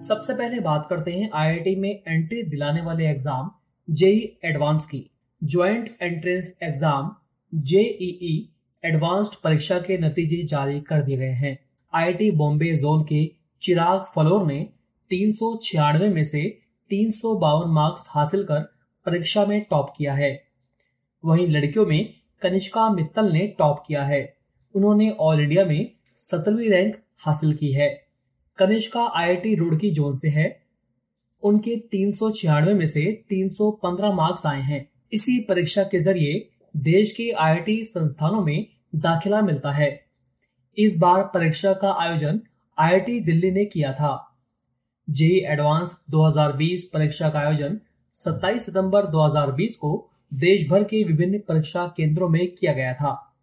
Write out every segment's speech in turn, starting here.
सबसे पहले बात करते हैं आईआईटी में एंट्री दिलाने वाले एग्ज़ाम जेई एडवांस की। Joint entrance exam JEE advanced परीक्षा के नतीजे जारी कर दिए गए हैं। आईआईटी बॉम्बे जोन के चिराग फलोर ने तीन सौ छियानवे में से तीन सौ बावन मार्क्स हासिल कर परीक्षा में टॉप किया है। वहीं लड़कियों में कनिष्का मित्तल ने टॉप किया है। उन्होंने ऑल इंडिया में सत्रहवीं रैंक हासिल की है। कनिष्का आईआईटी रुड़की जोन से है। उनके तीन में से 315 मार्क्स आए हैं। इसी परीक्षा के ज़रिए देश के आईआईटी संस्थानों में दाखिला मिलता है। इस बार परीक्षा का आयोजन आईआईटी दिल्ली ने किया था। जेई एडवांस 2020 परीक्षा का आयोजन 27 सितंबर 2020 को देश भर के विभिन्न परीक्षा केंद्रों में किया गया था।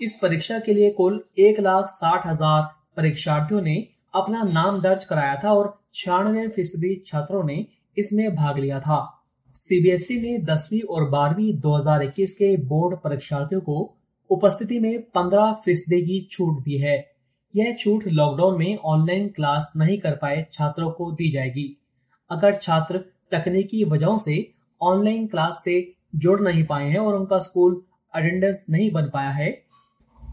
इस परीक्षा के लिए कुल एक लाख साठ हज़ार परीक्षार्थियों ने अपना नाम दर्ज कराया था और छियानवे फ़ीसदी छात्रों ने इसमें भाग लिया था। सीबीएसई ने दसवीं और बारहवीं 2021 के बोर्ड परीक्षार्थियों को उपस्थिति में 15 फ़ीसदी की छूट दी है। यह छूट लॉकडाउन में ऑनलाइन क्लास नहीं कर पाए छात्रों को दी जाएगी। अगर छात्र तकनीकी वजहों से ऑनलाइन क्लास से जुड़ नहीं पाए हैं और उनका स्कूल अटेंडेंस नहीं बन पाया है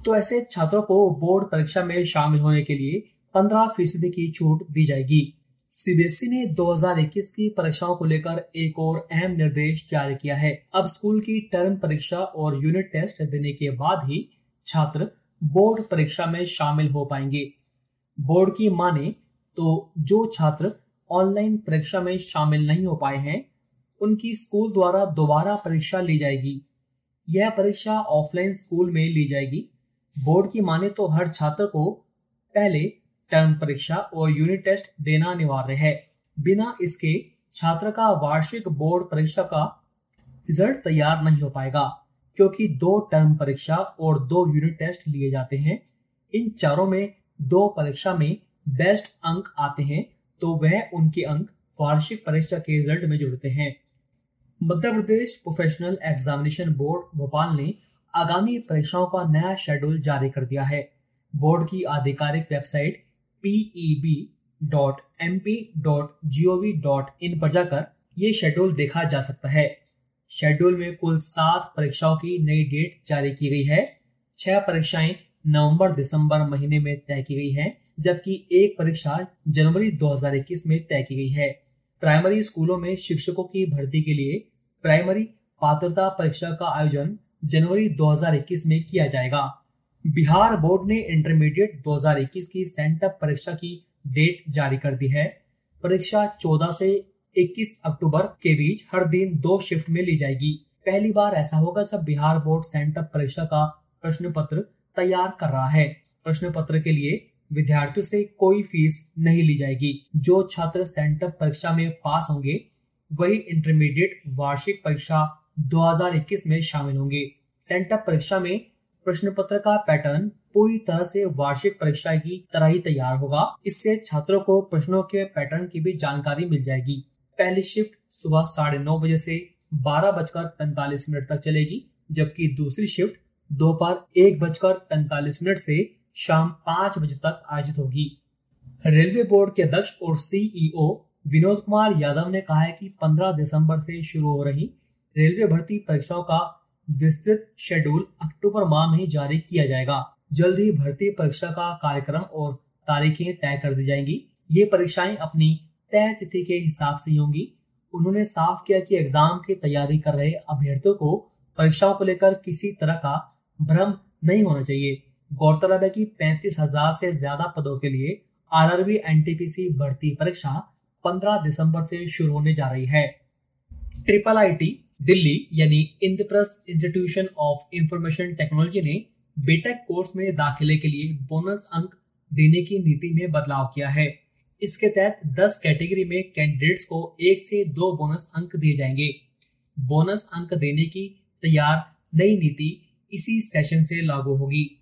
तो ऐसे छात्रों को बोर्ड परीक्षा में शामिल होने के लिए 15 फ़ीसदी की छूट दी जाएगी। सीबीएसई ने 2021 की परीक्षाओं को लेकर एक और अहम निर्देश जारी किया है। अब स्कूल की टर्म परीक्षा और यूनिट टेस्ट देने के बाद ही छात्र बोर्ड परीक्षा में शामिल हो पाएँगे। बोर्ड की माने तो जो छात्र ऑनलाइन परीक्षा में शामिल नहीं हो पाए हैं, उनकी स्कूल द्वारा दोबारा परीक्षा ली जाएगी। यह परीक्षा ऑफलाइन स्कूल में ली जाएगी। बोर्ड की माने तो हर छात्र को पहले टर्म परीक्षा और यूनिट टेस्ट देना अनिवार्य है। बिना इसके छात्र का वार्षिक बोर्ड परीक्षा का रिज़ल्ट तैयार नहीं हो पाएगा, क्योंकि दो टर्म परीक्षा और दो यूनिट टेस्ट लिए जाते हैं। इन चारों में दो परीक्षा में बेस्ट अंक आते हैं तो वह उनके अंक वार्षिक परीक्षा के रिज़ल्ट में जुड़ते हैं। Madhya Pradesh professional examination board Bhopal ने आगामी परीक्षाओं का नया शेड्यूल जारी कर दिया है। बोर्ड की आधिकारिक वेबसाइट इन पर जाकर ये शेड्यूल देखा जा सकता है। शेड्यूल में कुल सात परीक्षाओं की नई डेट जारी की गई है। छह परीक्षाएँ नवंबर दिसंबर महीने में तय की गई है, जबकि एक परीक्षा जनवरी 2021 में तय की गई है। प्राइमरी स्कूलों में शिक्षकों की भर्ती के लिए प्राइमरी पात्रता परीक्षा का आयोजन जनवरी 2021 में किया जाएगा। बिहार बोर्ड ने इंटरमीडिएट 2021 की सेंटअप परीक्षा की डेट जारी कर दी है। परीक्षा 14 से 21 अक्टूबर के बीच हर दिन दो शिफ्ट में ली जाएगी। पहली बार ऐसा होगा जब बिहार बोर्ड सेंटअप परीक्षा का प्रश्न पत्र तैयार कर रहा है। प्रश्न पत्र के लिए विद्यार्थियों से कोई फ़ीस नहीं ली जाएगी। जो छात्र सेंटअप परीक्षा में पास होंगे, वही इंटरमीडिएट वार्षिक परीक्षा 2021 में शामिल होंगे। सेंटअप परीक्षा में प्रश्न पत्र का पैटर्न पूरी तरह से वार्षिक परीक्षा की तरह ही तैयार होगा। इससे छात्रों को प्रश्नों के पैटर्न की भी जानकारी मिल जाएगी। पहली शिफ्ट सुबह साढ़े नौ बजे से बारह बजकर पैंतालीस मिनट तक चलेगी, जबकि दूसरी शिफ्ट दोपहर एक बजकर पैंतालीस मिनट से शाम पाँच बजे तक आयोजित होगी। रेलवे बोर्ड के अध्यक्ष और सीईओ विनोद कुमार यादव ने कहा है कि 15 दिसंबर से शुरू हो रही रेलवे भर्ती परीक्षाओं का विस्तृत शेड्यूल अक्टूबर माह में ही जारी किया जाएगा। जल्द ही भर्ती परीक्षा का कार्यक्रम और तारीखें तय कर दी जाएँगी। ये परीक्षाएँ अपनी तय तिथि के हिसाब से होंगी। उन्होंने साफ़ किया कि एग्ज़ाम की तैयारी कर रहे अभ्यर्थियों को परीक्षाओं को लेकर किसी तरह का भ्रम नहीं होना चाहिए। गौरतलब है कि पैंतीस हज़ार से ज़्यादा पदों के लिए आरआरबी, एनटीपीसी भर्ती परीक्षा 15 दिसंबर से शुरू होने जा रही है। ट्रिपल आईटी दिल्ली, यानी Indraprastha institution of information technology ने बीटेक कोर्स में दाखिले के लिए बोनस अंक देने की नीति में बदलाव किया है। इसके तहत 10 कैटेगरी में कैंडिडेट्स को एक से दो बोनस अंक दिए जाएँगे। बोनस अंक देने की तैयार नई नीति इसी सेशन से लागू होगी।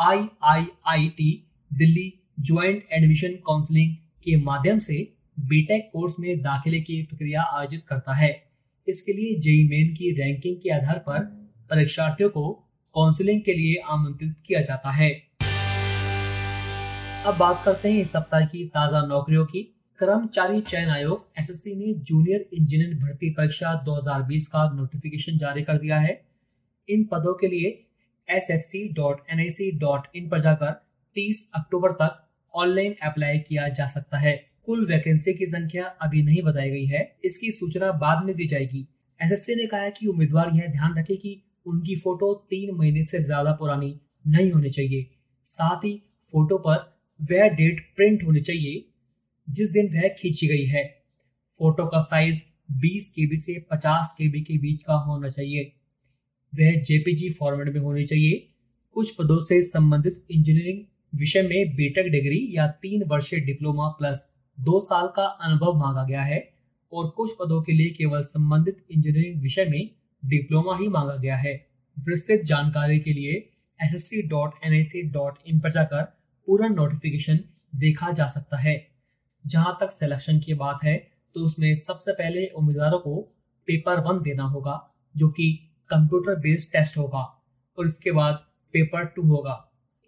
I I I T Delhi joint admission counselling के माध्यम से बीटेक कोर्स में दाखिले की प्रक्रिया आयोजित करता है। इसके लिए जेई मेन की रैंकिंग के आधार पर परीक्षार्थियों को काउंसलिंग के लिए आमंत्रित किया जाता है। अब बात करते हैं इस सप्ताह की ताज़ा नौकरियों की। कर्मचारी चयन आयोग एसएससी ने जूनियर इंजीनियर भर्ती परीक्षा 2020 का नोटिफिकेशन जारी कर दिया है। इन पदों के लिए ssc.nic.in पर जाकर 30 अक्टूबर तक ऑनलाइन अप्लाई किया जा सकता है। कुल वैकेंसी की संख्या अभी नहीं बताई गई है। इसकी सूचना बाद में दी जाएगी। एसएससी ने कहा है कि उम्मीदवार यह ध्यान रखे कि उनकी फ़ोटो तीन महीने से ज़्यादा पुरानी नहीं होनी चाहिए। साथ ही फ़ोटो पर वह डेट प्रिंट होनी चाहिए, जिस दिन वह खींची गई है। फ़ोटो का साइज़ 20 केबी से 50 केबी के बीच का होना चाहिए। वह जेपीजी फॉर्मेट में होनी चाहिए। कुछ पदों से संबंधित इंजीनियरिंग विषय में बीटेक डिग्री या तीन वर्षीय डिप्लोमा प्लस दो साल का अनुभव मांगा गया है और कुछ पदों के लिए केवल संबंधित इंजीनियरिंग विषय में डिप्लोमा ही मांगा गया है। विस्तृत जानकारी के लिए S S C dot N I C in पर जाकर पूरा नोटिफिकेशन देखा जा सकता है। जहाँ तक सिलेक्शन की बात है तो उसमें सबसे पहले उम्मीदवारों को पेपर वन देना होगा, जो कि कंप्यूटर बेस्ड टेस्ट होगा और इसके बाद पेपर टू होगा।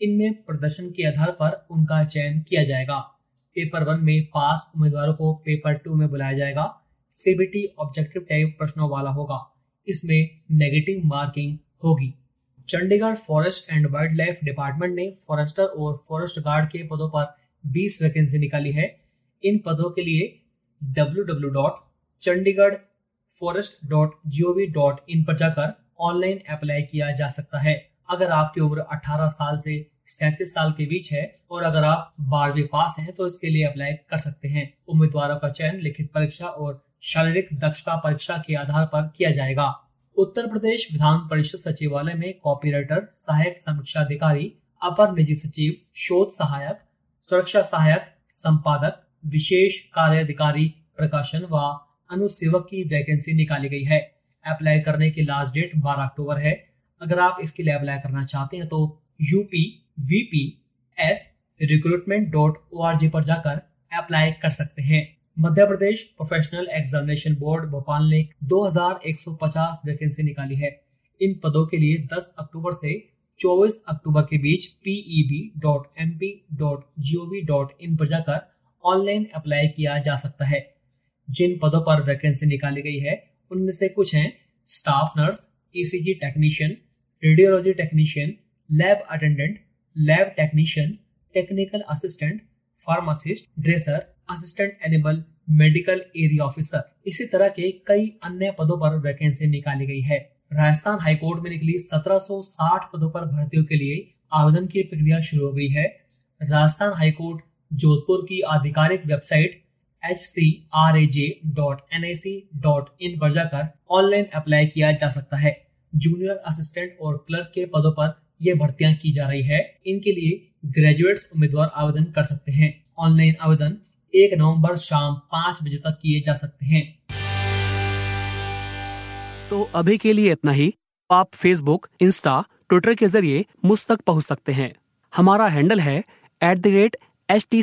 इनमें प्रदर्शन के आधार पर उनका चयन किया जाएगा। पेपर वन में पास उम्मीदवारों को पेपर टू में बुलाया जाएगा। सीबीटी ऑब्जेक्टिव टाइप प्रश्नों वाला होगा। इसमें नेगेटिव मार्किंग होगी। Chandigarh forest and wildlife department ने फॉरेस्टर और फॉरेस्ट गार्ड के पदों पर 20 वैकेंसी निकाली है। इन पदों के लिए www.chandigarhforest.gov.in पर जाकर ऑनलाइन अप्लाई किया जा सकता है। अगर आपकी उम्र 18 साल से 37 साल के बीच है और अगर आप बारहवीं पास हैं तो इसके लिए अप्लाई कर सकते हैं। उम्मीदवारों का चयन, लिखित परीक्षा और शारीरिक दक्षता परीक्षा के आधार पर किया जाएगा। उत्तर प्रदेश विधान परिषद सचिवालय में कॉपीराइटर सहायक समीक्षा अधिकारी अपर निजी सचिव, शोध सहायक, सुरक्षा सहायक, संपादक, विशेष कार्य अधिकारी प्रकाशन व अनुसेवक की वैकेंसी निकाली गई है। अप्लाई करने की लास्ट डेट 12 अक्टूबर है। अगर आप इसके लिए अप्लाई करना चाहते हैं तो UP VP S recruitment dot O R G पर जाकर अप्लाई कर सकते हैं। Madhya Pradesh professional examination board Bhopal ने 2150 वैकेंसी निकाली है। इन पदों के लिए 10 अक्टूबर से 24 अक्टूबर के बीच peb.mp.gov.in पर जाकर ऑनलाइन अप्लाई किया जा सकता है। जिन पदों पर वैकेंसी निकाली गई है, उनमें से कुछ हैं staff nurse ECG technician radiology technician lab attendant lab technician technical assistant pharmacist dresser assistant animal medical area officer इसी तरह के कई अन्य पदों पर वैकेंसी निकाली गई है। राजस्थान हाईकोर्ट में निकली 1760 पदों पर भर्तियों के लिए आवेदन की प्रक्रिया शुरू हो गई है। राजस्थान हाईकोर्ट जोधपुर की आधिकारिक website H C R A J dot N I C dot in पर जाकर ऑनलाइन अप्लाई किया जा सकता है। जूनियर असिस्टेंट और क्लर्क के पदों पर ये भर्तियाँ की जा रही है। इनके लिए ग्रेजुएट्स उम्मीदवार आवेदन कर सकते हैं। ऑनलाइन आवेदन एक नवंबर शाम पाँच बजे तक किए जा सकते हैं। तो अभी के लिए इतना ही। आप फेसबुक इंस्टा ट्विटर के ज़रिए मुझ तक पहुँच सकते हैं। हमारा हैंडल है at the rate H T